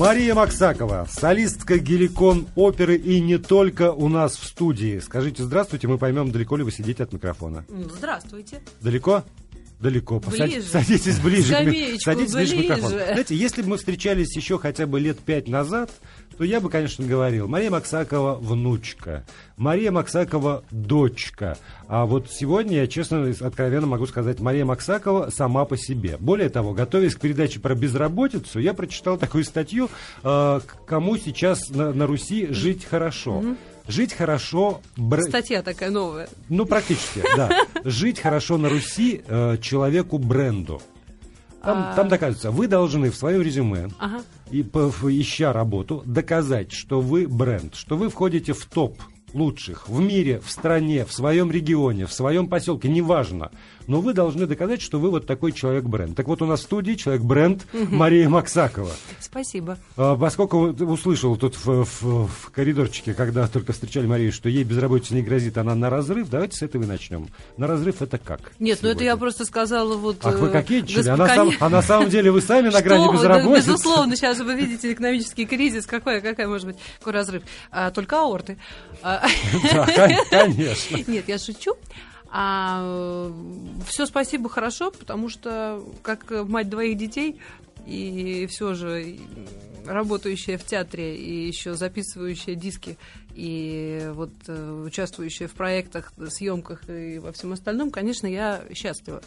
Мария Максакова, солистка Геликон оперы и не только у нас в студии. Скажите здравствуйте, мы поймем, далеко ли вы сидите от микрофона. Ну, здравствуйте. Далеко? Далеко. Ближе. Садитесь ближе. Скамеечку Садитесь ближе к ближе. микрофону. Знаете, если бы мы встречались еще хотя бы лет пять назад, то я бы, конечно, говорил, Мария Максакова внучка, Мария Максакова дочка. А вот сегодня я, честно, откровенно могу сказать, Мария Максакова сама по себе. Более того, готовясь к передаче про безработицу, я прочитал такую статью, э, кому сейчас на, на Руси жить хорошо. Жить хорошо... бр- Статья такая новая. ну, практически, да. Жить хорошо на Руси э, человеку-бренду. Там, А. там доказывается, вы должны в своем резюме, Ага. и, по- ища работу, доказать, что вы бренд, что вы входите в топ лучших в мире, в стране, в своем регионе, в своем поселке, неважно. Но вы должны доказать, что вы вот такой человек-бренд. Так вот, у нас в студии человек-бренд Мария Максакова. Спасибо. А, Поскольку услышал тут в, в- в коридорчике, когда только встречали Марию, что ей безработица не грозит, она на разрыв, давайте с этого и начнем. На разрыв это как? Нет, ну это я сегодня? просто сказала вот... Ах, вы э, кокетничали, а, госп- на сам- коне- а на самом деле вы сами на грани безработицы. безусловно, сейчас вы видите экономический кризис. Какой, какая может быть, какой разрыв? А, только аорты. А, Да, кон- конечно. Нет, я шучу. А, все спасибо хорошо, потому что как мать двоих детей и все же работающая в театре и еще записывающая диски и вот э, участвующая в проектах, съемках и во всем остальном, конечно, я счастлива.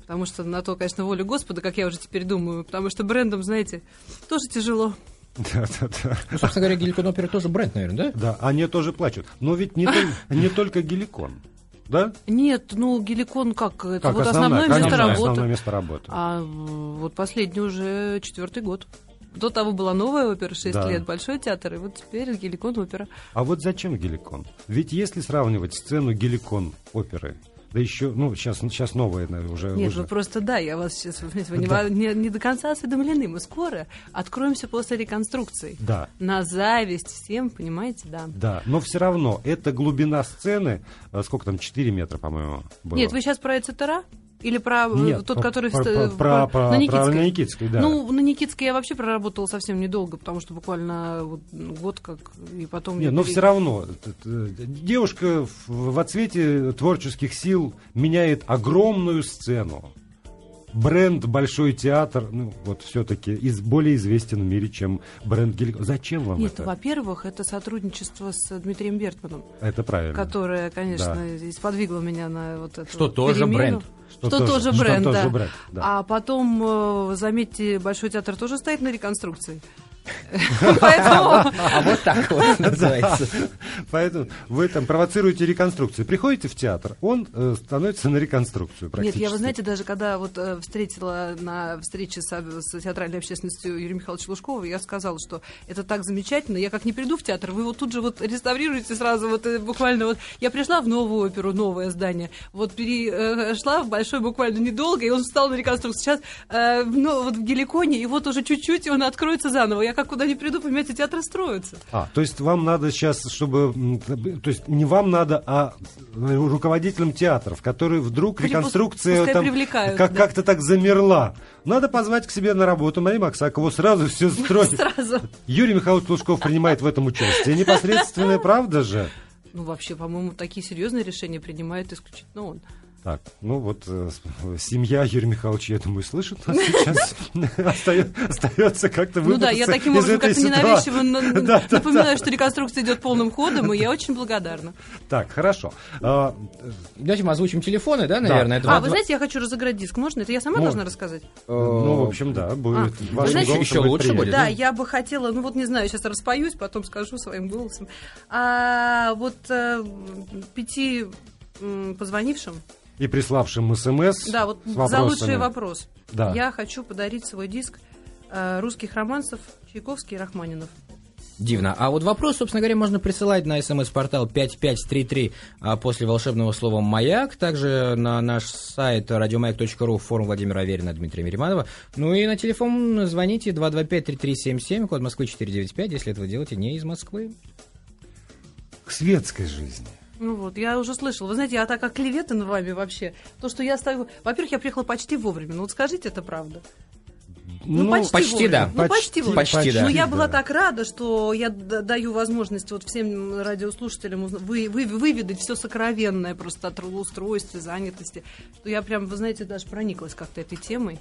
Потому что на то, конечно, воля Господа, как я уже теперь думаю, потому что брендом, знаете, тоже тяжело. Да, да, да. Ну, собственно говоря, Геликон опера тоже бренд, наверное, да? Да, они тоже плачут. Но ведь не, не только геликон. Да? Нет, ну, Геликон как? Это Как вот основная, основное место конечно, работы. Основное место работы. А вот последний уже четвертый год. До того была новая опера, 6 Да. лет, Большой театр, и вот теперь Геликон опера. А вот зачем геликон? Ведь если сравнивать сцену геликон оперы, да еще, ну, сейчас, сейчас новая наверное, уже. Нет, уже. вы просто, да, я вас сейчас, не, Да. не- не до конца осведомлены. Мы скоро откроемся после реконструкции. Да. На зависть всем, понимаете, да. Да, но все равно, это глубина сцены, э, сколько там, 4 метра, по-моему, было. Нет, вы сейчас про ЭЦТРА? Или про Нет, тот, про- который... в про- ст- про- в- про- на Никитской? про- Никитской, да. Ну, на Никитской я вообще проработала совсем недолго, потому что буквально вот год как, и потом... Не, я но пере- все равно девушка в, в отсвете творческих сил меняет огромную сцену. Бренд Большой театр, ну, вот все-таки из, более известен в мире, чем бренд Геликон. Зачем вам Нет, это? во-первых, это сотрудничество с Дмитрием Бертманом, Это правильно. которое, конечно, Да. сподвигло меня на вот это Что вот тоже перемену. бренд. Что, Что тоже- тоже что бренд, тоже да. бренд, да. А потом, э, заметьте, Большой театр тоже стоит на реконструкции. Поэтому... А вот так вот называется. Поэтому вы там провоцируете реконструкцию. Приходите в театр, он э, становится на реконструкцию Нет, практически. я, вы знаете, даже когда вот э, встретила на встрече с, театральной общественностью Юрия Михайловича Лужкова, я сказала, что это так замечательно, я как не приду в театр, вы вот тут же вот реставрируете сразу, вот э, буквально вот, я пришла в новую оперу, новое здание, вот перешла в большой буквально недолго, и он встал на реконструкцию. Сейчас, ну, вот в Геликоне, и вот уже чуть-чуть, и он откроется заново. Я как куда не приду, понимаете, театр строится. А, то есть вам надо сейчас, чтобы... То есть не вам надо, а руководителям театров, которые вдруг Пусть- реконструкция там как, да. как-то так замерла. Надо позвать к себе на работу Марию Максакову, сразу все строить. Сразу. Юрий Михайлович Лужков принимает в этом участие. Непосредственная правда же? Ну, вообще, по-моему, такие серьезные решения принимает исключительно он. Так, ну вот э, семья Юрия Михайловича, я думаю, слышит нас сейчас. Остается как-то Ну да, я таким образом как-то ненавязчиво напоминаю, что реконструкция идет полным ходом, и я очень благодарна. Так, хорошо. А, Давайте мы озвучим телефоны, да, наверное? Это А, вы знаете, я хочу разыграть диск. Можно? Это я сама Можно. должна рассказать? Ну, в общем, да, будет. А, голосом еще лучше будет. Да, я бы хотела, ну вот не знаю, сейчас распоюсь, потом скажу своим голосом. А вот э, пяти позвонившим, И приславшим смс да, вот с за лучший вопрос, Да. я хочу подарить свой диск э, русских романсов Чайковский и Рахманинов. Дивно. А вот вопрос, собственно говоря, можно присылать на смс-портал 5533 а, после волшебного слова «Маяк», также на наш сайт радиомаяк.ру, форум Владимира Аверина, Дмитрия Мириманова. Ну и на телефон звоните 225-3377, код Москвы 495, если этого делаете не из Москвы. К светской жизни. Ну вот, я уже слышала. Вы знаете, я так оклеветана вами вообще. То, что я ставлю... Во-первых, я приехала почти вовремя. Ну вот скажите, это правда. Ну, Ну, почти, почти да. Ну, почти, Почти, вовремя. почти да. Ну, я была да. так рада, что я даю возможность вот всем радиослушателям узна- вы, вы- выведать все сокровенное просто от трудоустройства, занятости, что я прям, вы знаете, даже прониклась как-то этой темой.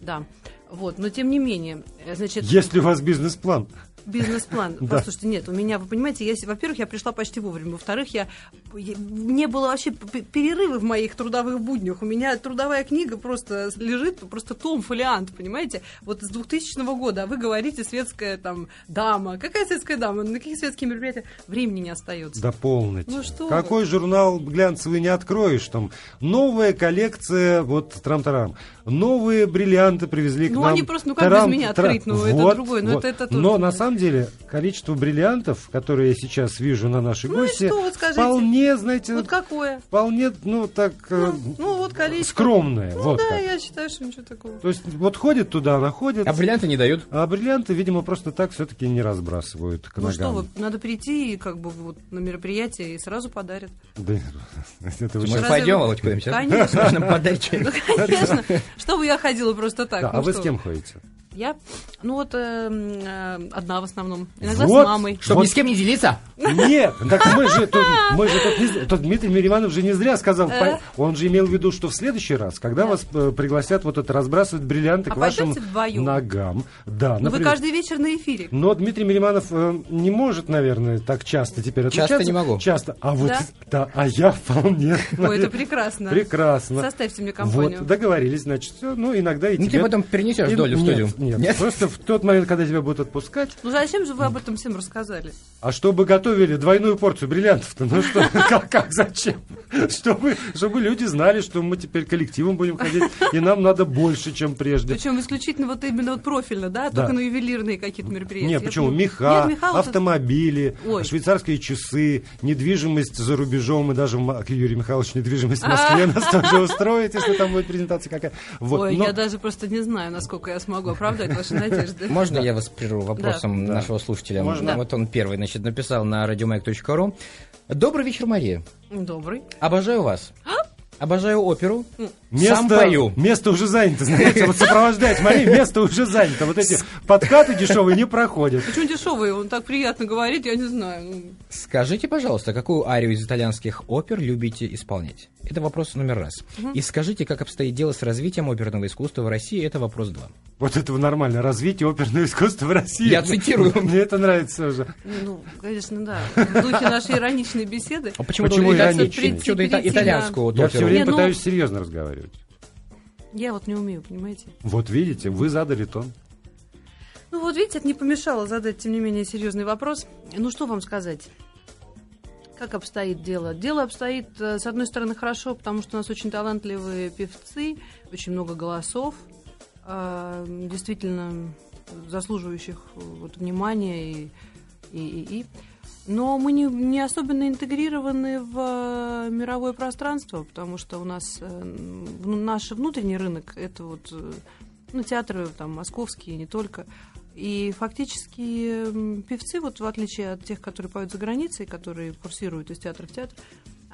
Да. Вот. Но тем не менее, э, значит... Есть ли у вас бизнес-план? Бизнес-план. Послушайте, нет, у меня, вы понимаете, я, во-первых, я пришла почти вовремя. Во-вторых, я, не было вообще перерывы в моих трудовых буднях. У меня трудовая книга просто лежит, просто том, фолиант, понимаете? Вот с 2000 года, а вы говорите светская там дама. Какая светская дама? На какие светские мероприятия? Времени не остается. Да полноте. Ну что Какой журнал глянцевый не откроешь? Там новая коллекция, вот трам-тарам. Новые бриллианты привезли к Ну, нам. они просто, ну, как Тарам- без меня открыть? Ну, это Вот, другое, ну, вот. это- это тоже Но на знаю. Самом деле количество бриллиантов, которые я сейчас вижу на нашей Ну гости, что, вот скажите? вполне, знаете, Вот какое? вполне, ну, так, э, Ну, ну, вот количество. скромное. Ну, вот да, как. я считаю, что ничего такого. То есть вот ходит туда, она ходит, А бриллианты не дают. а бриллианты, видимо, просто так все-таки не разбрасывают к Ну ногам. что вы, надо прийти и как бы вот на мероприятие и сразу подарят. Да, это вы пойдем, Володь, куда-нибудь, а? Конечно. Можно подарить. Ну, конечно. Чтобы я ходила просто так. Ну а вы с кем ходите? Я, ну вот, э, э, одна в основном. Иногда Вот. с мамой. Чтобы Вот. ни с кем не делиться. Нет, так мы же тут, мы же тут, не тут Дмитрий Мириманов же не зря сказал, Э? по- он же имел в виду, что в следующий раз, когда Да. вас э, пригласят вот это разбрасывать бриллианты А к вашим вдвоем? ногам, да, Ну, вы например. каждый вечер на эфире. Но Дмитрий Мириманов э, не может, наверное, так часто теперь Часто отлучаться. не могу. Часто. А вот, Да? да, а я вполне. Ой, это прекрасно. Прекрасно. Составьте мне компанию. Вот, договорились, значит, все. Ну, иногда и Ну, тебе... ты потом перенесешь долю в студию. Нет, Нет? просто в тот момент, когда тебя будут отпускать, Ну зачем же вы об этом всем рассказали? а чтобы готовили двойную порцию бриллиантов-то, ну что, как, как, зачем? Чтобы, чтобы люди знали, что мы теперь коллективом будем ходить, и нам надо больше, чем прежде. Причем исключительно вот именно вот профильно, да? Да. Только на ювелирные какие-то мероприятия. Нет, почему? Меха, Нет, меха автомобили, Ой. швейцарские часы, недвижимость за рубежом, и даже Юрий Михайлович недвижимость в Москве нас тоже устроит, если там будет презентация какая. Вот, Ой, я даже просто не знаю, насколько я смогу оправдать ваши надежды. Можно я вас прерву вопросом нашего слушателя? Можно. Вот он первый, значит, написал на radiomag.ru. Добрый вечер, Мария. Добрый. Обожаю вас. Обожаю оперу. Место, Сам пою. место уже занято, знаете, вот сопровождать Марию, место уже занято. Вот эти подкаты дешевые не проходят. Почему дешевый? Он так приятно говорит, я не знаю. Скажите, пожалуйста, какую арию из итальянских опер любите исполнять? Это вопрос номер раз. И скажите, как обстоит дело с развитием оперного искусства в России? Это вопрос два. Вот этого нормально. Развитие оперного искусства в России. Я цитирую. Мне это нравится уже. Ну, конечно, да. В духе нашей ироничной беседы. А почему, Почему ита- ироничный? почему-то ита- Перейти на- итальянскую вот Я все время ну- пытаюсь серьезно разговаривать. Я вот не умею, понимаете? Вот видите, вы задали тон. Ну вот видите, это не помешало задать, тем не менее, серьезный вопрос. Ну что вам сказать? Как обстоит дело? Дело обстоит, э, с одной стороны, хорошо, потому что у нас очень талантливые певцы, очень много голосов, э, действительно заслуживающих э, вот, внимания и, и, и, и. Но мы не, не особенно интегрированы в э, мировое пространство, потому что у нас э, ну, наш внутренний рынок это вот э, ну, театры там московские, не только. И фактически певцы, вот в отличие от тех, которые поют за границей, которые курсируют из театра в театр,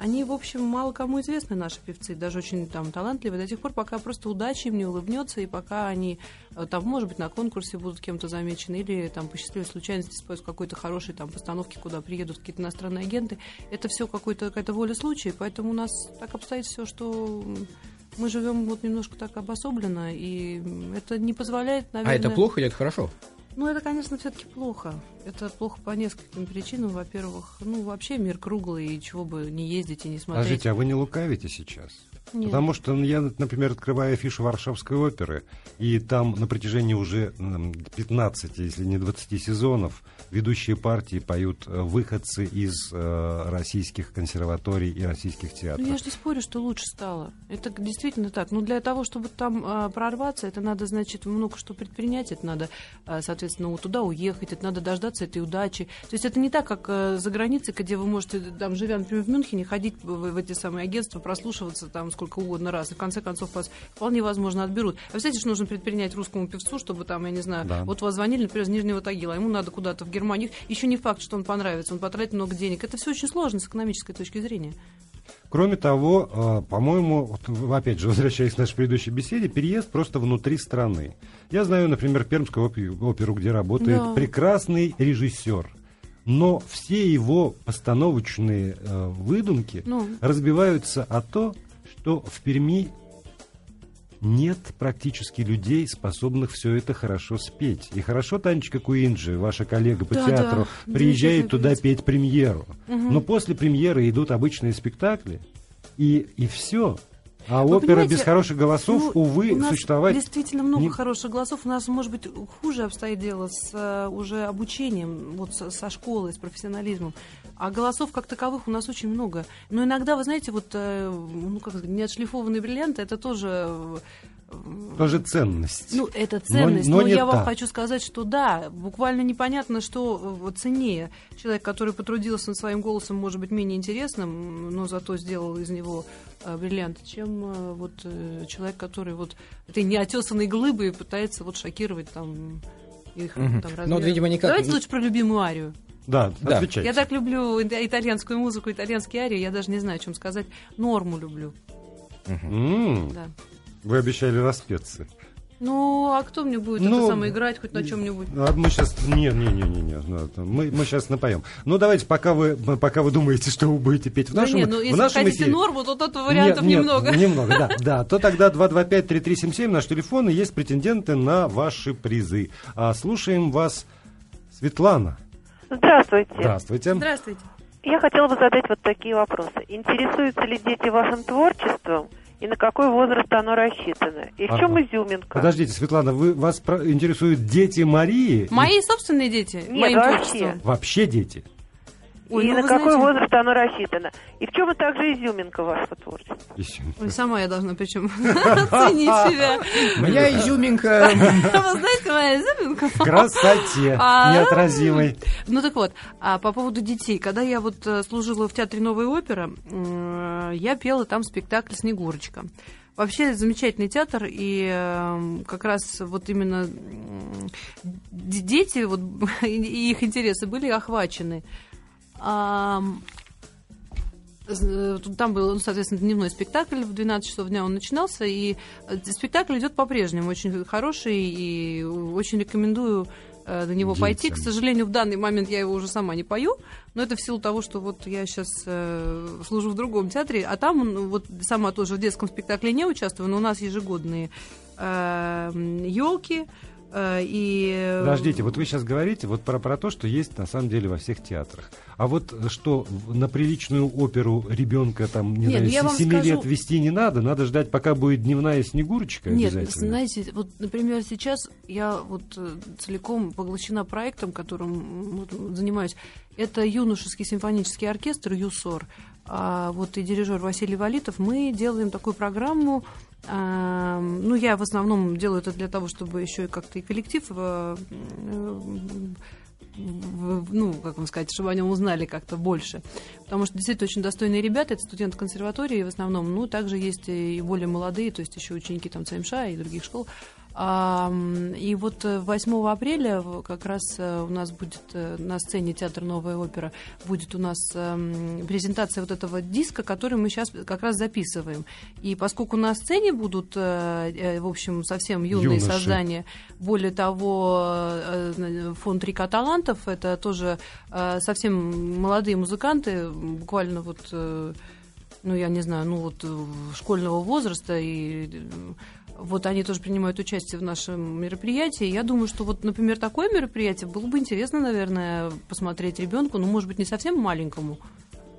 они, в общем, мало кому известны, наши певцы, даже очень там талантливые, до тех пор, пока просто удача им не улыбнется, и пока они э, там, может быть, на конкурсе будут кем-то замечены, или там по счастливой случайности споют какой-то хорошей там постановке, куда приедут какие-то иностранные агенты. Это все какая-то воля случая, поэтому у нас так обстоит все, что мы живем вот немножко так обособленно, и это не позволяет, наверное... А это плохо или это хорошо? Ну, это, конечно, все-таки плохо. Это плохо по нескольким причинам. Во-первых, ну, вообще мир круглый, и чего бы не ездить и не смотреть. Скажите, а вы не лукавите сейчас? Нет. Потому что ну, я, например, открываю афишу Варшавской оперы, и там на протяжении уже м, 15, если не 20 сезонов, ведущие партии поют э, выходцы из э, российских консерваторий и российских Ну, театров. я же не спорю, что лучше стало. Это действительно так. Но для того, чтобы там а, прорваться, это надо, значит, много что предпринять. Это надо, а, соответственно, вот туда уехать, это надо дождаться этой удачи. То есть это не так, как а, за границей, где вы можете, там, живя, например, в Мюнхене, ходить в, в эти самые агентства, прослушиваться там сколько угодно раз. И в конце концов вас вполне возможно отберут. А представляете, что нужно предпринять русскому певцу, чтобы там, я не знаю, Да. вот вас звонили, например, из Нижнего Тагила, а ему надо куда-то в Германию. Еще не факт, что он понравится, он потратит много денег. Это все очень сложно с экономической точки зрения. Кроме того, э, по-моему, опять же, возвращаясь к нашей предыдущей беседе, переезд просто внутри страны. Я знаю, например, Пермскую опе- оперу, где работает Да. прекрасный режиссер. Но все его постановочные э, выдумки Ну. разбиваются о то, что в Перми нет практически людей, способных все это хорошо спеть. И хорошо Танечка Куинджи, ваша коллега по Да, театру, да, приезжает туда певица. петь премьеру. Но после премьеры идут обычные спектакли, и, и все. А Вы опера без хороших голосов, ну, увы, у нас существовать... действительно много не- хороших голосов. У нас, может быть, хуже обстоит дело с э, уже обучением, вот со, со школой, с профессионализмом. А голосов как таковых у нас очень много. Но иногда, вы знаете, вот э, ну, как сказать, неотшлифованные бриллианты, это тоже э, Тоже ценность. Ну, это ценность, Но- но, но я вам та. хочу сказать, что да, буквально непонятно, что э, вот ценнее. Человек, который потрудился над своим голосом, может быть, менее интересным, но зато сделал из него бриллиант, чем вот человек, который вот этой неотесанной глыбой пытается вот шокировать там их Мгм. там Ну, вот, размером. видимо, никак- Давайте лучше про любимую арию. Да, Да. отвечайте. Я так люблю ит- итальянскую музыку, итальянские арии, я даже не знаю, о чем сказать. Норму люблю, М, да. Вы обещали распеться. Ну, а кто мне будет Ну, это самое играть хоть на чем-нибудь? А мы сейчас... Не, не, не, не, не. ну, Мы, мы сейчас напоем. Ну, давайте, пока вы, пока вы думаете, что вы будете петь в Да нашем, нет, ну в если нашем хотите эфире... норму, то тут вариантов Нет, нет, немного. Немного, да, да. То тогда 225-3377 наш телефон, и есть претенденты на ваши призы. А слушаем вас, Светлана. Здравствуйте. Здравствуйте. Здравствуйте. Я хотела бы задать вот такие вопросы. Интересуются ли дети вашим творчеством и на какой возраст оно рассчитано? И в Ага. чем изюминка? Подождите, Светлана, вы, вас про- интересуют дети Марии? Мои собственные дети, Нет, моим вообще. творчеством. Вообще дети? Ой, и ну на какой знаете- возраст оно рассчитано? И в чем также изюминка вашего творчества? Ой, сама я должна причем ценить себя. Моя изюминка. Вы знаете, моя изюминка. В красоте А, неотразимой. Ну так вот, а по поводу детей. Когда я вот э, служила в театре «Новая опера», м, я пела там спектакль «Снегурочка». Вообще замечательный театр, и э, как раз вот именно дети, вот, и их интересы были охвачены. Тут Там был, ну, соответственно, дневной спектакль, в 12 часов дня он начинался, и э, спектакль идет по-прежнему, очень хороший, и очень рекомендую э, на него пойти. К Детям. сожалению, в данный момент я его уже сама не пою, но это в силу того, что вот я сейчас служу в другом театре, а там ну, вот сама тоже в детском спектакле не участвую, но у нас ежегодные елки и... Подождите, вот вы сейчас говорите вот про, про то, что есть на самом деле во всех театрах. А вот э, что, на приличную оперу ребенка там, не Нет, знаю, я вам 7 скажу- лет вести не надо, надо ждать, пока будет дневная снегурочка Нет, знаете, вот, например, сейчас я вот э, целиком поглощена проектом, которым вот, занимаюсь. Это юношеский симфонический оркестр ЮСОР. А вот и дирижер Василий Валитов. Мы делаем такую программу. Ну, я в основном делаю это для того, чтобы еще и как-то и коллектив э, ну, как вам сказать, чтобы о нем узнали как-то больше. Потому что действительно очень достойные ребята, это студенты консерватории в основном, ну, также есть и более молодые, то есть еще ученики там ЦМШ и других школ. И вот э, 8 апреля в- как раз э, у нас будет э, на сцене Театр Новая опера, будет у нас презентация вот этого диска, который мы сейчас как раз записываем. И поскольку на сцене будут, э, э, в общем, совсем юные Юноши. создания, более того, э, фонд «Три талантов» это тоже э, совсем молодые музыканты, буквально вот, э, ну, я не знаю, ну, вот э, школьного возраста, и э, вот они тоже принимают участие в нашем мероприятии. Я думаю, что вот, например, такое мероприятие было бы интересно, наверное, посмотреть ребенку, ну, может быть, не совсем маленькому,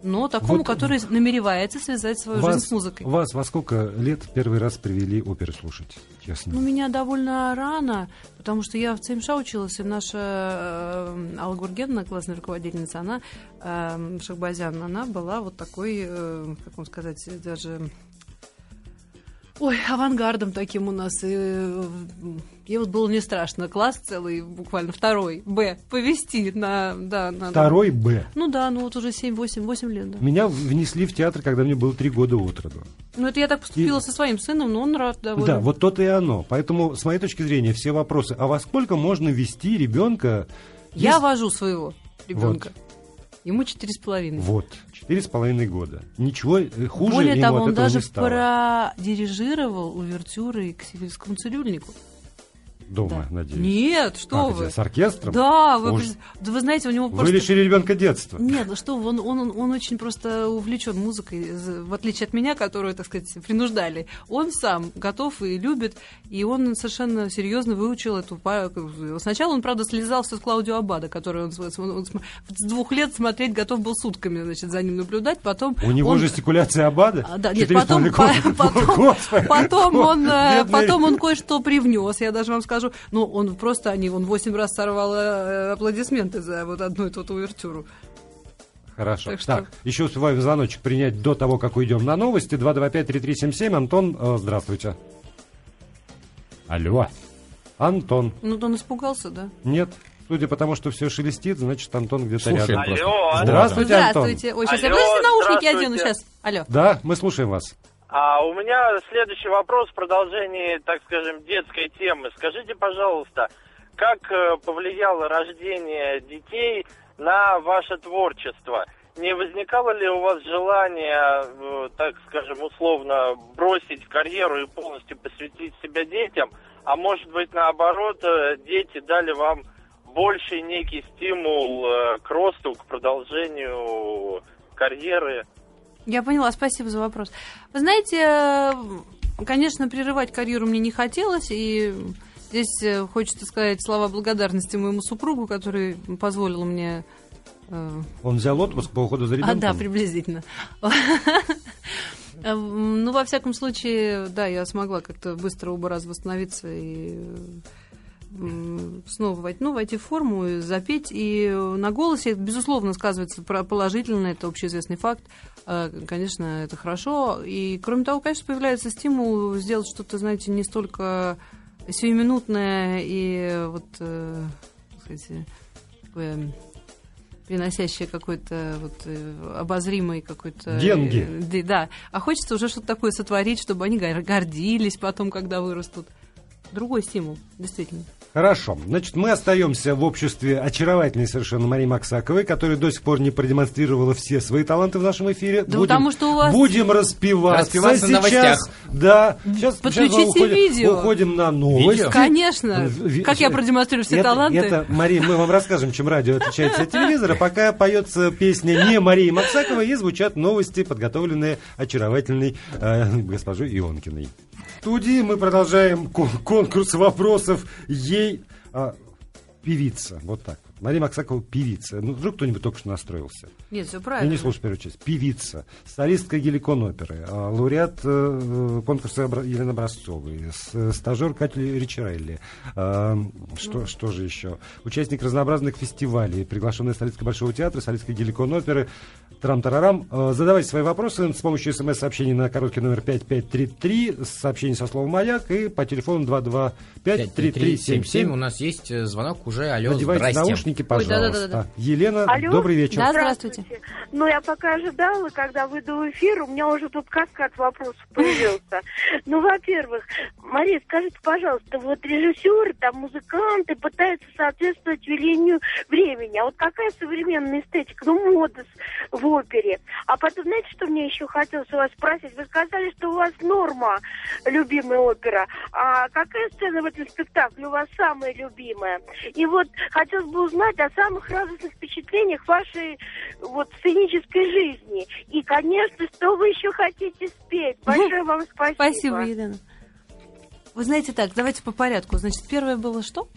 но такому, Вот который намеревается связать свою жизнь с музыкой. Вас во сколько лет первый раз привели оперы слушать? Честно. Ну, меня довольно рано, потому что я в ЦМШ училась, и наша э, Алла Гургеновна, классная руководительница, она, э, Шахбазян, она была вот такой, э, как вам сказать, даже... Ой, авангардом таким у нас. И, э, ей вот было не страшно. Класс целый, буквально второй, Б, повести на... Да, на Второй Б. Ну да, ну вот уже 7-8 8 лет, да. Меня внесли в театр, когда мне было три года от роду. Ну это я так поступила И- со своим сыном, но он рад довольно. Да, вот то-то и оно. Поэтому, с моей точки зрения, все вопросы, а во сколько можно вести ребенка? Я вожу своего ребенка. Ему четыре с половиной. Вот, четыре с половиной года. Ничего э, хуже Более ему того, от он этого даже не стало. продирижировал увертюры к Сибирскому цирюльнику. Дома, Да. надеюсь. Нет, что Как вы. это, с оркестром? Да, вы, Уж- да вы знаете, у него Вы просто... лишили ребенка детства. Нет, ну что, вы, он, он, он очень просто увлечен музыкой, в отличие от меня, которую, так сказать, принуждали. Он сам готов и любит, и он совершенно серьезно выучил эту... Сначала он, правда, слезал все с Клаудио Абада, который он, с- он- он с двух лет смотреть готов был сутками, значит, за ним наблюдать, потом... У него он- жестикуляция Абада? а, да, нет, потом, по- потом, потом он, э, потом он кое-что привнес, я даже вам скажу. Ну, он просто, они, он восемь раз сорвал э, аплодисменты за вот одну эту увертюру. Хорошо. Так Так, что- еще успеваем звоночек принять до того, как уйдем на новости. 225-3377. Антон, э, здравствуйте. Алло. Антон. Ну, он испугался, да? Нет. Судя по тому, что все шелестит, значит, Антон где-то Слушаем рядом. просто. Алло, алло. Здравствуйте, Антон. Здравствуйте. Ой, сейчас я Алло, подождите, наушники здравствуйте. одену сейчас. Алло. Да, мы слушаем вас. А у меня следующий вопрос в продолжении, так скажем, детской темы. Скажите, пожалуйста, как э, повлияло рождение детей на ваше творчество? Не возникало ли у вас желание, э, так скажем, условно бросить карьеру и полностью посвятить себя детям? А может быть, наоборот, э, дети дали вам больший некий стимул к росту, к продолжению карьеры? Я поняла, спасибо за вопрос. Вы знаете, э, конечно, прерывать карьеру мне не хотелось, и здесь э, хочется сказать слова благодарности моему супругу, который позволил мне... э, Он взял отпуск по уходу за А, ребенком? да, приблизительно. Ну, во всяком случае, да, я смогла как-то быстро оба раза восстановиться и снова войти, ну, войти в форму, запеть. И на голосе, это, безусловно, сказывается положительно, это общеизвестный факт. Э, Конечно, это хорошо. И, кроме того, конечно, появляется стимул сделать что-то, знаете, не столько сиюминутное и вот, э, так сказать, такое приносящее какой-то вот э, обозримый какой-то... Деньги. э, Да. А хочется уже что-то такое сотворить, чтобы они гор- гордились потом, когда вырастут. Другой стимул, действительно. Хорошо. Значит, мы остаемся в обществе очаровательной совершенно Марии Максаковой, которая до сих пор не продемонстрировала все свои таланты в нашем эфире. Да потому что у вас- Будем. Распеваться на сейчас. новостях. Да. Сейчас, Подключите сейчас уходим, видео. уходим на новости. Видео? Конечно. Ви- Как я продемонстрирую все это, таланты. Это, Мария, мы вам расскажем, чем радио отличается от телевизора. Пока поется песня не Марии Максаковой, и звучат новости, подготовленные очаровательной э, госпожой Ионкиной. Студии мы продолжаем кон- конкурс вопросов ей а, певица. Вот так. Мария Максакова певица. Ну, вдруг кто-нибудь только что настроился. Нет, все Я правильно. не слушаю первую часть. Певица, солистка геликон оперы, а, лауреат э, конкурса Елены Образцовой, стажер Катя Ричарелли. А, что, что же еще? Участник разнообразных фестивалей, приглашенная солистка Большого театра, солистка геликон оперы. Трам-тарарам. А, Задавайте свои вопросы с помощью смс-сообщений на короткий номер 5533, сообщение со словом «Маяк» и по телефону 225-3377. У нас есть э, звонок уже. Алло, Надевайте здрасте. наушники, Ой, пожалуйста. да-да-да-да. Елена, Алло? добрый вечер. Да, здравствуйте. Ну, я пока ожидала, когда выйду в эфир, у меня уже тут каскад вопросов появился. Ну, во-первых, Мария, скажите, пожалуйста, вот режиссеры, там, музыканты пытаются соответствовать велению времени. А вот какая современная эстетика? Ну, мода в опере. А потом, знаете, что мне еще хотелось у вас спросить? Вы сказали, что у вас норма любимая опера. А какая сцена в этом спектакле у вас самая любимая? И вот хотелось бы узнать о самых радостных впечатлениях вашей вот сценической жизни. И, конечно, что вы еще хотите спеть? Большое вам спасибо. Спасибо, Елена. Вы знаете так, давайте по порядку. Значит, первое было что?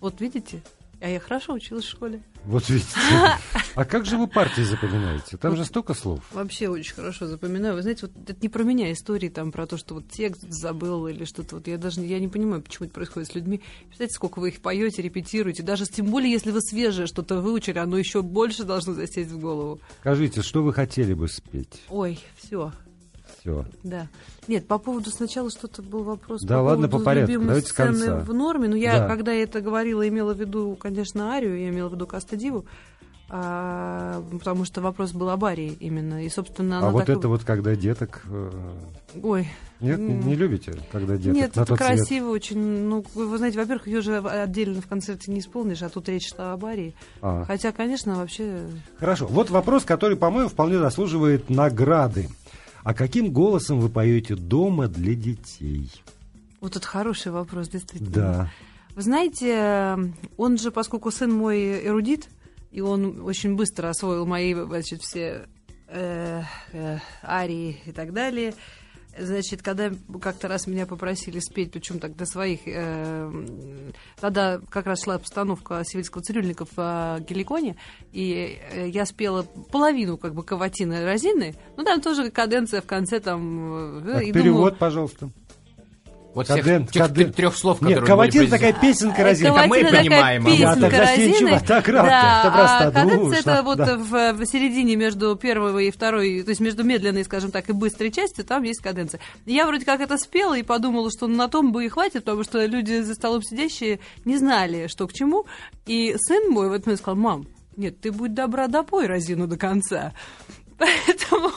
Вот видите? А я хорошо училась в школе. Вот видите. А как же вы партии запоминаете? Там же столько слов. Вообще очень хорошо запоминаю. Вы знаете, вот это не про меня истории там про то, что вот текст забыл или что-то. Вот я даже я не понимаю, почему это происходит с людьми. Представляете, сколько вы их поете, репетируете. Даже тем более, если вы свежее что-то выучили, оно еще больше должно засесть в голову. Скажите, что вы хотели бы спеть? Ой, все. Все. Да. Нет, по поводу сначала что-то был вопрос. Да по ладно, по порядку, давайте с конца. в норме. Но я, Да. когда это говорила, имела в виду, конечно, Арию, я имела в виду Каста Диву. А, потому что вопрос был об Арии именно. И, собственно, А она вот так- это вот, когда деток... э, Ой. Нет, не, не любите, когда деток Нет, на это красиво очень. Ну, вы вы знаете, во-первых, ее же отдельно в концерте не исполнишь, а тут речь шла об Арии. А. Хотя, конечно, вообще... Хорошо. Вот вопрос, который, по-моему, вполне заслуживает награды. А каким голосом вы поете дома для детей? Вот это хороший вопрос, действительно. Да. Вы знаете, он же, поскольку сын мой эрудит, и он очень быстро освоил мои, значит, все э, э, арии и так далее, Значит, когда как-то раз меня попросили спеть, причем для своих, э, тогда как раз шла постановка Сивильского цирюльника в э, Геликоне, и э, я спела половину как бы каватины Розины, ну там тоже каденция в конце там... э, Так, и перевод, думаю, пожалуйста. Вот Каден- всех тех каден- трех слов, Нет, которые каватин были такая песенка Розина. Каватин- мы Каватина понимаем, такая а вот- песенка Я так да, это просто а каденция душно, это вот да. в, середине между первой и второй, то есть между медленной, скажем так, и быстрой частью, там есть каденция. Я вроде как это спела и подумала, что на том бы и хватит, потому что люди за столом сидящие не знали, что к чему. И сын мой в этот момент сказал, мам, нет, ты будь добра, допой Розину до конца. Поэтому...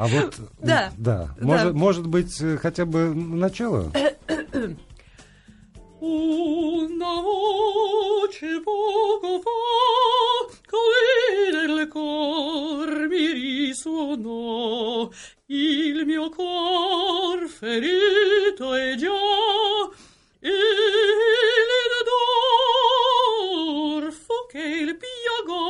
А вот, Да. да. Да. Может, может быть, э, хотя бы начало? Una voce poco fa come nel cor mi risuonò il mio cor ferito è già e il dorfo che il piagò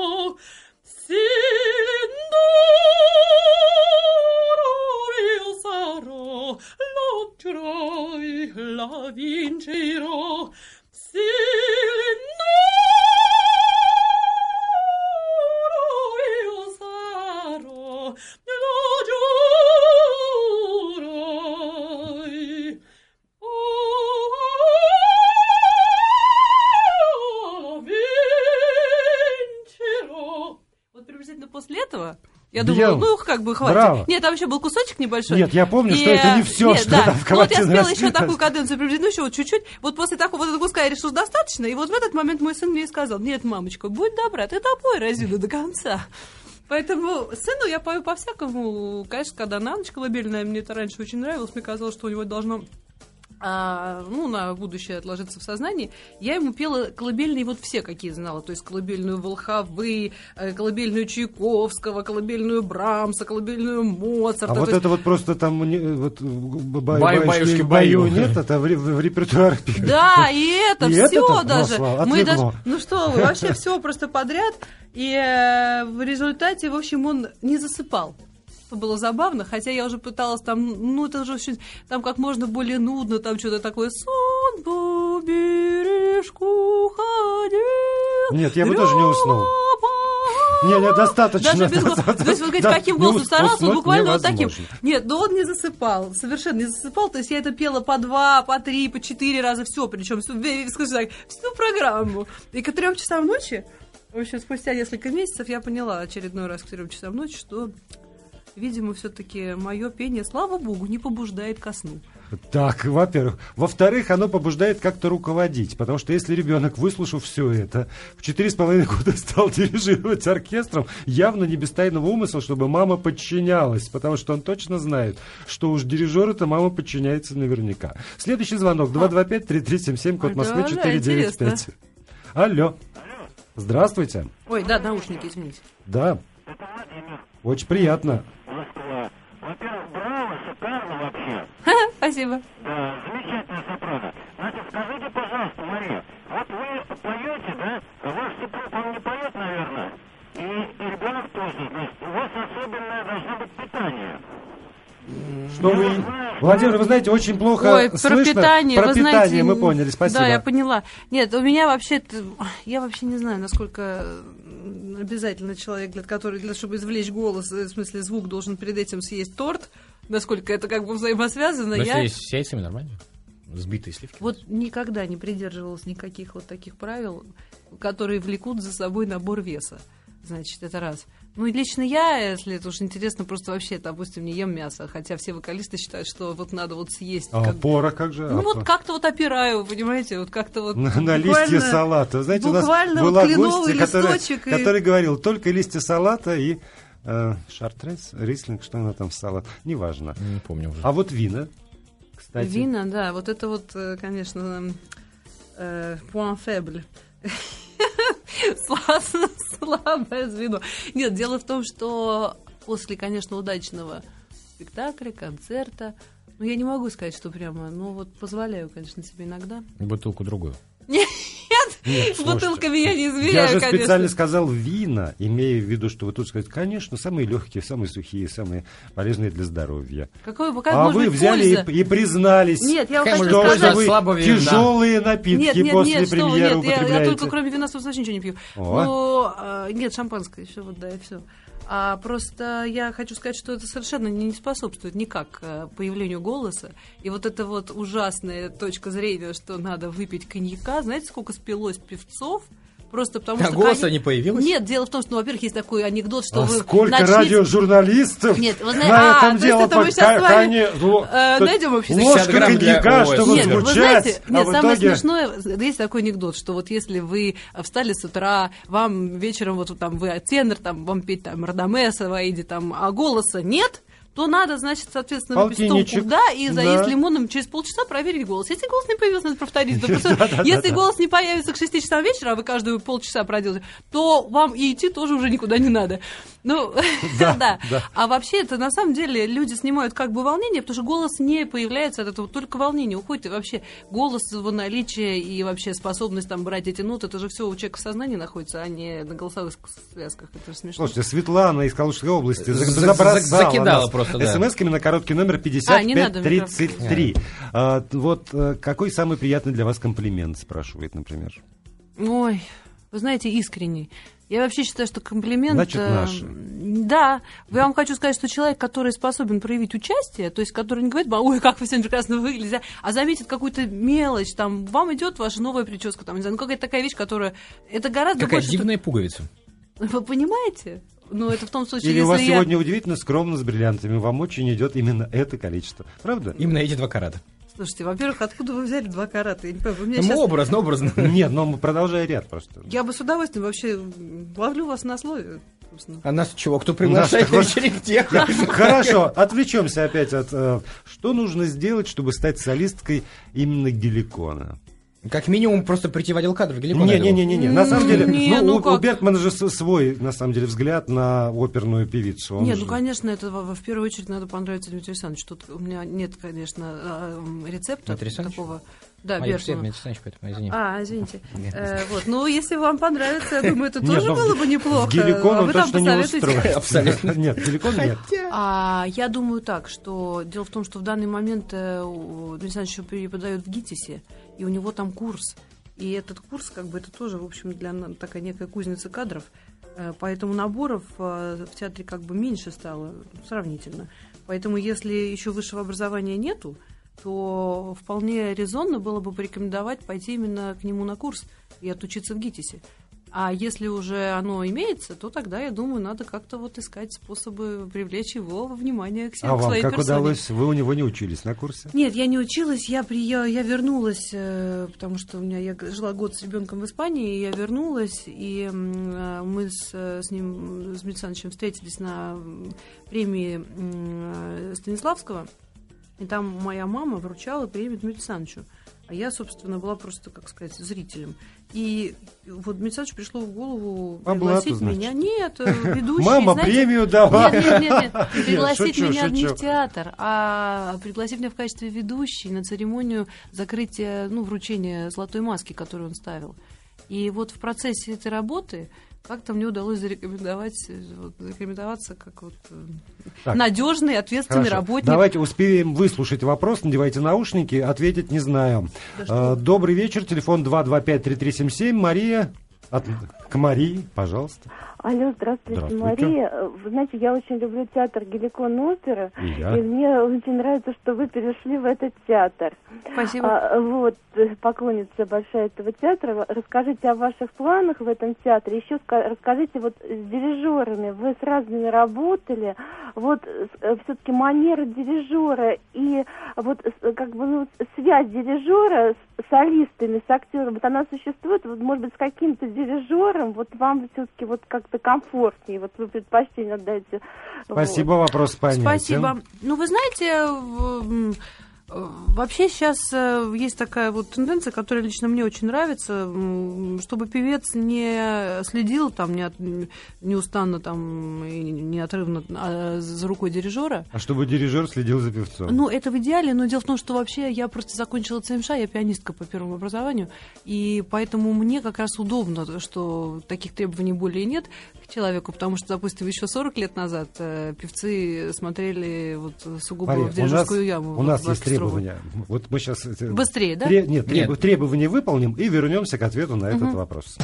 я думала, ну, как бы хватит. Браво. Нет, там еще был кусочек небольшой. Нет, я помню, что И, это не э, всё, нет, что да. там в Ну, вот я спела еще такую каденцию приблизительно, еще вот чуть-чуть. Вот после такого вот этого куска я решила, достаточно. И вот в этот момент мой сын мне сказал, нет, мамочка, будь добра, ты допой Розину до конца. Поэтому сыну я пою по-всякому. Конечно, когда на ночь колыбельная, мне это раньше очень нравилось. Мне казалось, что у него должно а, ну, на будущее отложиться в сознании, я ему пела колыбельные вот все, какие знала. То есть колыбельную Волховы, э, колыбельную Чайковского, колыбельную Брамса, колыбельную Моцарта. А вот есть- это вот просто там вот, б- б- Баю, баюшки баюшки, в бою баю. нет, это в, ре- в репертуар. Да, и это И все? Ну, даже. слава, Мы даже. Ну что вы, вообще все просто подряд. И э, в результате, в общем, он не засыпал. Это было забавно, хотя я уже пыталась там, ну это же очень, там как можно более нудно, там что-то такое, сон по бережку ходил. Нет, я бы тоже не уснул. Не, не, достаточно. Даже без голоса. То есть, вы говорите, Да, каким голосом старался, уснуть буквально вот таким. невозможно. Нет, но он не засыпал, совершенно не засыпал. То есть я это пела по два, по три, по четыре раза, все, причем, скажем так, всю программу. И к трем часам ночи, в общем, спустя несколько месяцев я поняла очередной раз к трем часам ночи, что, видимо, все-таки мое пение, слава богу, не побуждает ко сну. Так, во-первых. Во-вторых, оно побуждает как-то руководить. Потому что если ребенок, выслушав все это, в четыре с половиной года стал дирижировать оркестром, явно не без тайного умысла, чтобы мама подчинялась. Потому что он точно знает, что уж дирижеру-то мама подчиняется наверняка. Следующий звонок. 225-3377, код Ой, Москвы, да, да, 495. интересно. Алло. Здравствуйте. Ой, да, наушники, извините. Да. Очень приятно. Москва. Во-первых, браво, шикарно вообще. Спасибо. Да, замечательная сопрано. Значит, скажите, пожалуйста, Мария, вот вы поете, да? Ваш супруг, он не поет, наверное? И, и ребенок тоже, значит, у вас особенное должно быть питание. Что вы... Владимир, вы знаете, очень плохо Ой, про слышно. питание, Про вы питание знаете, мы поняли, спасибо. Да, я поняла. Нет, у меня вообще, я вообще не знаю, насколько обязательно человек, для который, для, чтобы извлечь голос, э, в смысле звук, должен перед этим съесть торт, насколько это как бы взаимосвязано. Но я с яйцами, нормально. Сбитые сливки. вот никогда не придерживалась никаких вот таких правил, которые влекут за собой набор веса. Значит, это раз. Ну, и лично я, если это уж интересно, просто вообще, допустим, не ем мясо, хотя все вокалисты считают, что вот надо вот съесть. А как- пора как же? Ну, А вот по- как-то вот опираю, понимаете, вот как-то вот... на, на листья салата. Знаете, у нас буквально была вот кленовый гостья, листочек и- которая говорила, только листья салата и э, шартрес, рислинг, что она там в салат, неважно. Не помню уже. А вот вина, кстати. Вина, да, вот это вот, э, конечно, э, point faible. Сла- Слабое звено. Нет, дело в том, что после, конечно, удачного спектакля, концерта, ну, я не могу сказать, что прямо, ну, вот позволяю, конечно, себе иногда. Бутылку другую. Нет, бутылками я не Я измеряю, же конечно. специально сказал вина, имея в виду, что вы тут сказать, конечно, самые легкие, самые сухие, самые полезные для здоровья. Какой, как а вы взяли польза? и, и признались, Нет, я что сказать... вы слабого тяжелые напитки Нет, нет, после нет, что премьеры нет, я, я употребляете. только кроме вина, собственно, ничего не пью. О. Ну, а, нет, шампанское, все, вот, да, и все. А просто я хочу сказать, что это совершенно не способствует никак э, появлению голоса. И вот эта вот ужасная точка зрения, что надо выпить коньяка. Знаете, сколько спилось певцов? Просто потому А что... голоса коньяк- не появилось? Нет, дело в том, что, ну, во-первых, есть такой анекдот, что А вы сколько начнете- радиожурналистов Нет, вы знаете- на а, этом то есть дело это мы под щас с вами, э, найдем ложка 60 грамм для- коньяка, чтобы Нет, вы звучать, знаете, а нет, в самое итоге... смешное, есть такой анекдот, что вот если вы встали с утра, вам вечером вот там вы тенор, там вам петь там Радамеса, Ваиди, там, а голоса нет, то надо, значит, соответственно, выпить стопку, да, и заесть Да. лимоном через полчаса проверить голос. Если голос не появился, надо повторить. Если голос не появится к 6 часам вечера, а вы каждую полчаса проделаете, то вам и идти тоже уже никуда не надо. Ну, Да, да. да. А вообще это на самом деле люди снимают как бы волнение, потому что голос не появляется от этого, только волнение уходит. И вообще голос, его наличие и вообще способность там брать эти ноты, это же все у человека в сознании находится, а не на голосовых связках. Это же смешно. Слушайте, Светлана из Калужской области закидала просто, да. смс-ками на короткий номер А, не надо 5533. А, вот э, какой самый приятный для вас комплимент, спрашивает, например? Ой, вы знаете, искренний. Я вообще считаю, что комплимент... Значит, э, наши. Да. Я вам хочу сказать, что человек, который способен проявить участие, то есть который не говорит, ой, как вы сегодня прекрасно выглядите, а заметит какую-то мелочь, там, вам идет ваша новая прическа, там, не знаю, ну какая-то такая вещь, которая... Это гораздо Какая больше... дивная пуговица. Вы понимаете? Ну, это в том случае, Или у вас если я... сегодня удивительно скромно с бриллиантами, вам очень идет именно это количество. Правда? Именно эти два карата. Слушайте, во-первых, откуда вы взяли два карата? Я не понимаю, вы меня Ну, щас- образно, образно. Нет, но мы продолжая ряд просто. Я бы с удовольствием вообще ловлю вас на слове. собственно. А нас чего? Кто приглашает на тех? Хорошо, отвлечемся опять от... э, что нужно сделать, чтобы стать солисткой именно Геликона? Как минимум просто прийти в отдел кадров Геликона. Не, не, не, не, не. На самом деле, Не, ну, ну у, у как? Бертмана же свой, на самом деле, взгляд на оперную певицу. Он Нет, же- ну, конечно, это в, в первую очередь надо понравиться Дмитрию Александровичу. Тут у меня нет, конечно, м, рецепта такого. Да, А я все, Бертмана. Дмитрий Александрович, поэтому извини. А, извините. Э, вот, ну, если вам понравится, я думаю, это тоже было бы неплохо. Геликон А он вы там точно не устроит. Абсолютно. Нет, Геликон нет. А, я думаю так, что дело в том, что в данный момент э, у Дмитрия Александровича преподает в ГИТИСе, и у него там курс. И этот курс, как бы, это тоже, в общем, для на- такая некая кузница кадров. Э, Поэтому наборов э, в театре как бы меньше стало сравнительно. Поэтому если еще высшего образования нету, то вполне резонно было бы порекомендовать пойти именно к нему на курс и отучиться в ГИТИСе. А если уже оно имеется, то тогда, я думаю, надо как-то вот искать способы привлечь его внимание к, себе, А к вам своей как персоне. удалось? Вы у него не учились на курсе? Нет, я не училась, я, при, я, я вернулась, э, потому что у меня я жила год с ребенком в Испании, и я вернулась, и э, мы с, э, с ним, с Александровичем встретились на премии Станиславского, и там моя мама вручала премию Дмитрию Александровичу. А я, собственно, была просто, как сказать, зрителем. И вот Дмитрию Александровичу пришло в голову По пригласить блату, значит. меня. Нет, э, ведущий, Мама, знаете, премию давай. нет, нет, нет, нет. Пригласить шучу, меня не шучу. в театр, а пригласить меня в качестве ведущей на церемонию закрытия, ну, вручения золотой маски, которую он ставил. И вот в процессе этой работы как-то мне удалось зарекомендовать, э, вот, зарекомендоваться как вот э, Так. надежный, ответственный Хорошо. работник. Давайте успеем выслушать вопрос, надевайте наушники, ответить не знаю. Э, Добрый вечер, телефон 225-3377, Мария, от- к Марии, пожалуйста. Алло, здравствуйте, Здравствуйте. Мария. Э, Вы знаете, я очень люблю театр Геликон опера. И я. И мне очень нравится, что вы перешли в этот театр. Спасибо. А, вот, э, поклонница большая этого театра. Расскажите о ваших планах в этом театре. Еще ска- расскажите вот с дирижерами. Вы с разными работали. Вот все-таки манера дирижера и вот как бы ну, связь дирижера с солистами, с актером. Вот она существует, вот, может быть, с каким-то дирижером, вот вам все-таки вот как-то комфортнее, вот вы предпочтение отдаете. Спасибо, вопрос понятен. Спасибо. Ну, вы знаете, вообще сейчас э, есть такая вот тенденция, которая лично мне очень нравится, чтобы певец не следил там не от- неустанно там и неотрывно а, за рукой дирижера. А чтобы дирижер следил за певцом. Ну, это в идеале, но дело в том, что вообще я просто закончила ЦМШ, я пианистка по первому образованию, и поэтому мне как раз удобно, что таких требований более нет человеку, потому что, допустим, еще 40 лет назад э, певцы смотрели вот сугубо Мария, в дирижерскую яму. у нас есть требования. Вот мы сейчас... Быстрее, да? нет, треб- Нет. требования выполним и вернемся к ответу на этот вопрос.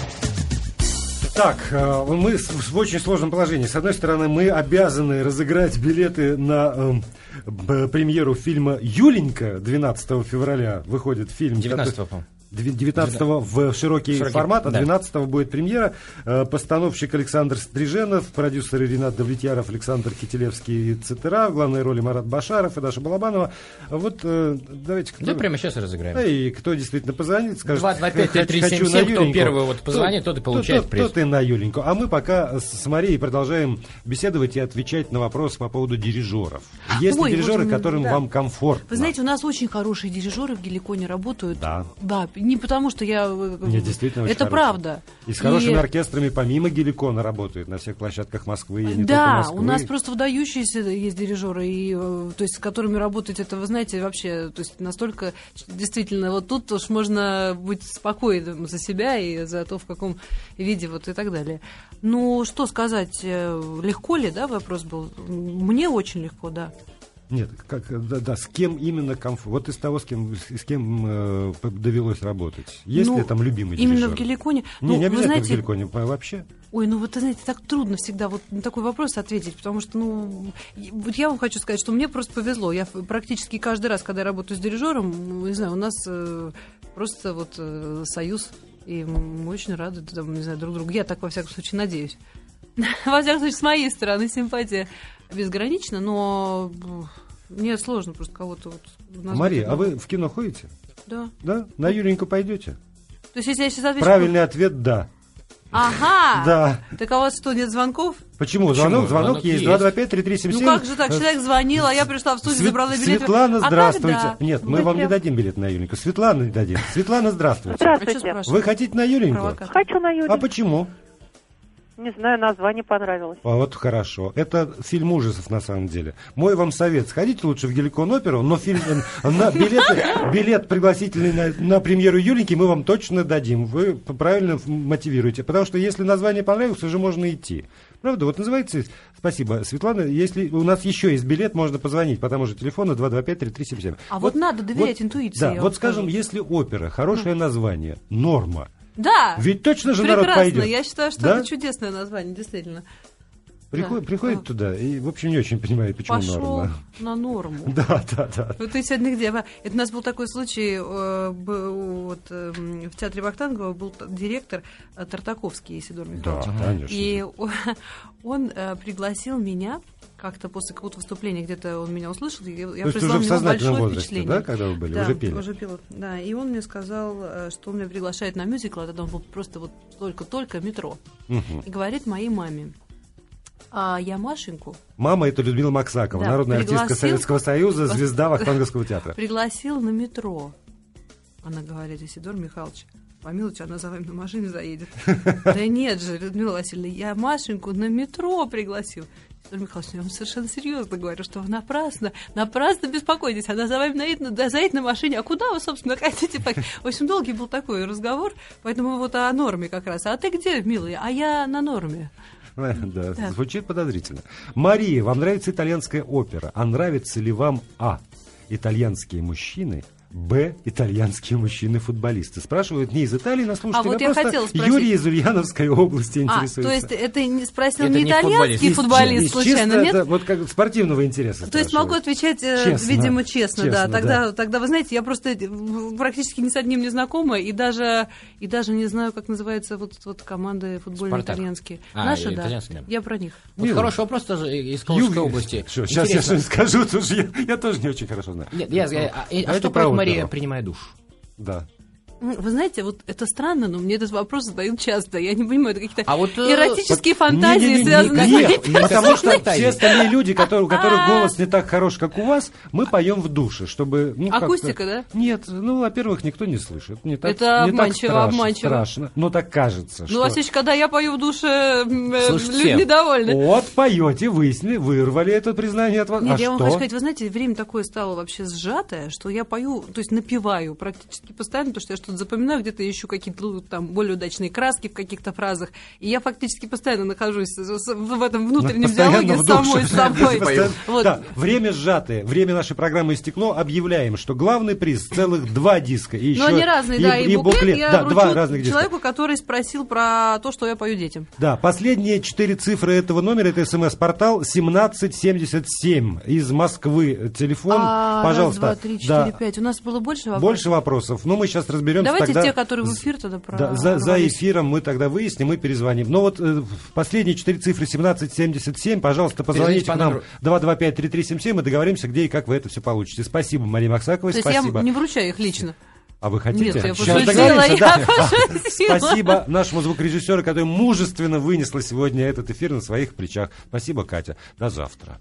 Так, э, мы в очень сложном положении. С одной стороны, мы обязаны разыграть билеты на б- премьеру фильма «Юленька» 12 февраля выходит фильм. 19-го, по-моему. 19 в широкий, Широкий, формат, а да. 12 будет премьера. Э, Постановщик Александр Стриженов, продюсеры Ренат Давлетьяров, Александр Кителевский и Цитера, в главной роли Марат Башаров и Даша Балабанова. Вот э, давайте... кто- Да, прямо сейчас разыграем. Да, и кто действительно позвонит, скажет... 225-3377, «Хочу на кто Юленьку». первый вот позвонит, тот и получает тот, приз. Тот и на Юленьку. А мы пока с- Марией продолжаем беседовать и отвечать на вопросы по поводу дирижеров. Есть Ой, ли дирижеры, вот, которым да. вам комфортно? Вы знаете, у нас очень хорошие дирижеры в Геликоне работают. Да. Да, не потому что я... э, Нет, действительно Это хорошие. правда. И с хорошими И- оркестрами помимо Геликона работают на всех площадках Москвы и не да, Москвы. у нас просто выдающиеся есть дирижеры, и, э, то есть, с которыми работать, это, вы знаете, вообще, то есть, настолько, действительно, вот тут уж можно быть спокойным за себя и за то, в каком виде, вот и так далее. Ну, что сказать, э, легко ли, да, вопрос был? Мне очень легко, да. Нет, как, да, да, с кем именно комфорт? Вот из того, с кем, с кем э, довелось работать. Есть Ну, ли там любимый Именно дирижер? в Геликоне. Не, ну, не обязательно знаете, в Геликоне, а вообще. Ой, ну вот, знаете, так трудно всегда вот на такой вопрос ответить, потому что, ну, вот я вам хочу сказать, что мне просто повезло. Я практически каждый раз, когда я работаю с дирижером, ну, не знаю, у нас э, просто вот э, союз, и мы очень рады, там, не знаю, друг другу. Я так, во всяком случае, надеюсь. Во всяком случае, с моей стороны симпатия безгранична, но э, мне сложно просто кого-то вот Мария, а вы в кино ходите? Да. Да? На Юленьку пойдете? То есть, если я сейчас отвечу... Правильный ответ – да. Ага! Да. Так а у вас что, нет звонков? Почему? Почему? Звонок, звонок Звонок есть. есть. 225-3377. Ну как же так? Человек звонил, а я пришла в студию, Свет- забрала билеты. Светлана, А здравствуйте. когда? Нет, мы Вы вам не прям- дадим билет на Юленьку. Светлана не дадим. Светлана, здравствуйте. А Здравствуйте. Вы хотите на Юленьку? Провокатор. Хочу на Юлю. А почему? Не знаю, название понравилось. А вот хорошо. Это фильм ужасов на самом деле. Мой вам совет. Сходите лучше в Геликон оперу, но фильм, на билеты, билет пригласительный на, на премьеру Юленьки мы вам точно дадим. Вы правильно мотивируете. Потому что если название понравилось, уже можно идти. Правда? Вот называется... Спасибо, Светлана. Если у нас еще есть билет, можно позвонить по тому же телефону 225-3377. А вот надо доверять интуиции, Да, вот скажем, скажу. если опера, хорошее название, норма, Да. ведь точно же народ Прекрасно. пойдет. Я считаю, что Да? это чудесное название, действительно. Приход- Да. Приходит А. туда и, в общем, не очень понимает, почему Пошел норма. на норму. Да, да, да. Вот ты сегодня где? Это у нас был такой случай, э, вот, эм, в театре Вахтангова был директор э, Тартаковский Исидор Михайлович. Да, конечно. И он э, пригласил меня как-то после какого-то выступления, где-то он меня услышал, и я То есть уже в сознательном возрасте, впечатление. да, когда вы были, Да, уже пели? уже пела. Да, и он мне сказал, э, что он меня приглашает на мюзикл, а тогда он был просто вот только-только метро. Мгм. И говорит моей маме, а я Машеньку Мама это Людмила Максакова, Да, народная артистка пригласил- Советского Союза, звезда Вахтанговского театра. пригласил на метро. Она говорит, Исидор Михайлович, помилуйте, она за вами на машине заедет. Да нет же, Людмила Васильевна, я Машеньку на метро пригласил. Исидор Михайлович, я вам совершенно серьезно говорю, что вы напрасно, напрасно беспокойтесь. Она за вами наедет, на- да, заедет на машине. А куда вы, собственно, хотите? Так, общем, долгий был такой разговор, поэтому вот о норме как раз. А ты где, милый? А я на норме. Да, Да. звучит подозрительно. Мария, вам нравится итальянская опера? А нравится ли вам А. Итальянские мужчины, Б. Итальянские мужчины-футболисты. Спрашивают не из Италии нас слушатели, А вот я просто хотела спросить. Юрий из Ульяновской области А, интересуется. то есть это не спросил Это не итальянский футболист. футболист, случайно, чисто нет? это вот как спортивного интереса То есть могу спрашивают. отвечать, э, Честно. видимо, честно, да. Честно, Тогда, да. тогда, вы знаете, я просто э, практически ни с одним не знакома, и даже, и даже не знаю, как называется вот, вот команды футбольные «Спартак». итальянские. А, Наши, да. да. Я про них. Вот хороший вопрос тоже из Калужской области. Что, сейчас я что-нибудь скажу, я, я тоже не очень хорошо знаю. Нет, я, я- а, а А это что про Мария, принимая душ? Да. Вы знаете, вот это странно, но мне этот вопрос задают часто. Я не понимаю, это какие-то А вот, э, эротические Вот фантазии, не-не-не, связанные нет, с этим. потому что все остальные люди, которые, у которых А. голос не так хорош, как у вас, мы поем в душе, чтобы... Ну, Акустика, да? Нет, ну, во-первых, никто не слышит. Не так, Это не так обманчиво, страшно, обманчиво. страшно. Но так кажется, Ну, что... а сейчас, когда я пою в душе, э, Слушайте люди недовольны. Вот, поете, выяснили, вырвали это признание от вас. Нет, а я вам что? хочу сказать, вы знаете, время такое стало вообще сжатое, что я пою, то есть напеваю практически постоянно, потому что я что-то запоминаю, где-то ищу какие-то ну, там более удачные краски в каких-то фразах, и я фактически постоянно нахожусь в этом внутреннем Постоянно диалоге с самой собой. Вот. Да, время сжатое, время нашей программы истекло. Объявляем, что главный приз целых два диска. И Но еще они разные, да, и, буклет, я да, вручу два разных диска. человеку, который спросил про то, что я пою детям. Да, последние четыре цифры этого номера, это смс-портал 1777 из Москвы. Телефон, А, пожалуйста. Раз, два, три, четыре, да, пять. У нас было больше вопросов? больше вопросов. Ну, мы сейчас разберемся Давайте тогда. те, которые в эфир тогда про... Да, за, за эфиром мы тогда выясним и перезвоним. Но вот э, последние четыре цифры 1777, пожалуйста, позвоните к нам номеру. 225-3377 и договоримся, где и как вы это все получите. Спасибо, Мария Максаковой, То есть спасибо. я не вручаю их лично. А вы хотите? Нет, я Сейчас пошутила, договоримся, я да. пошутила. Спасибо нашему звукорежиссеру, который мужественно вынесла сегодня этот эфир на своих плечах. Спасибо, Катя. До завтра.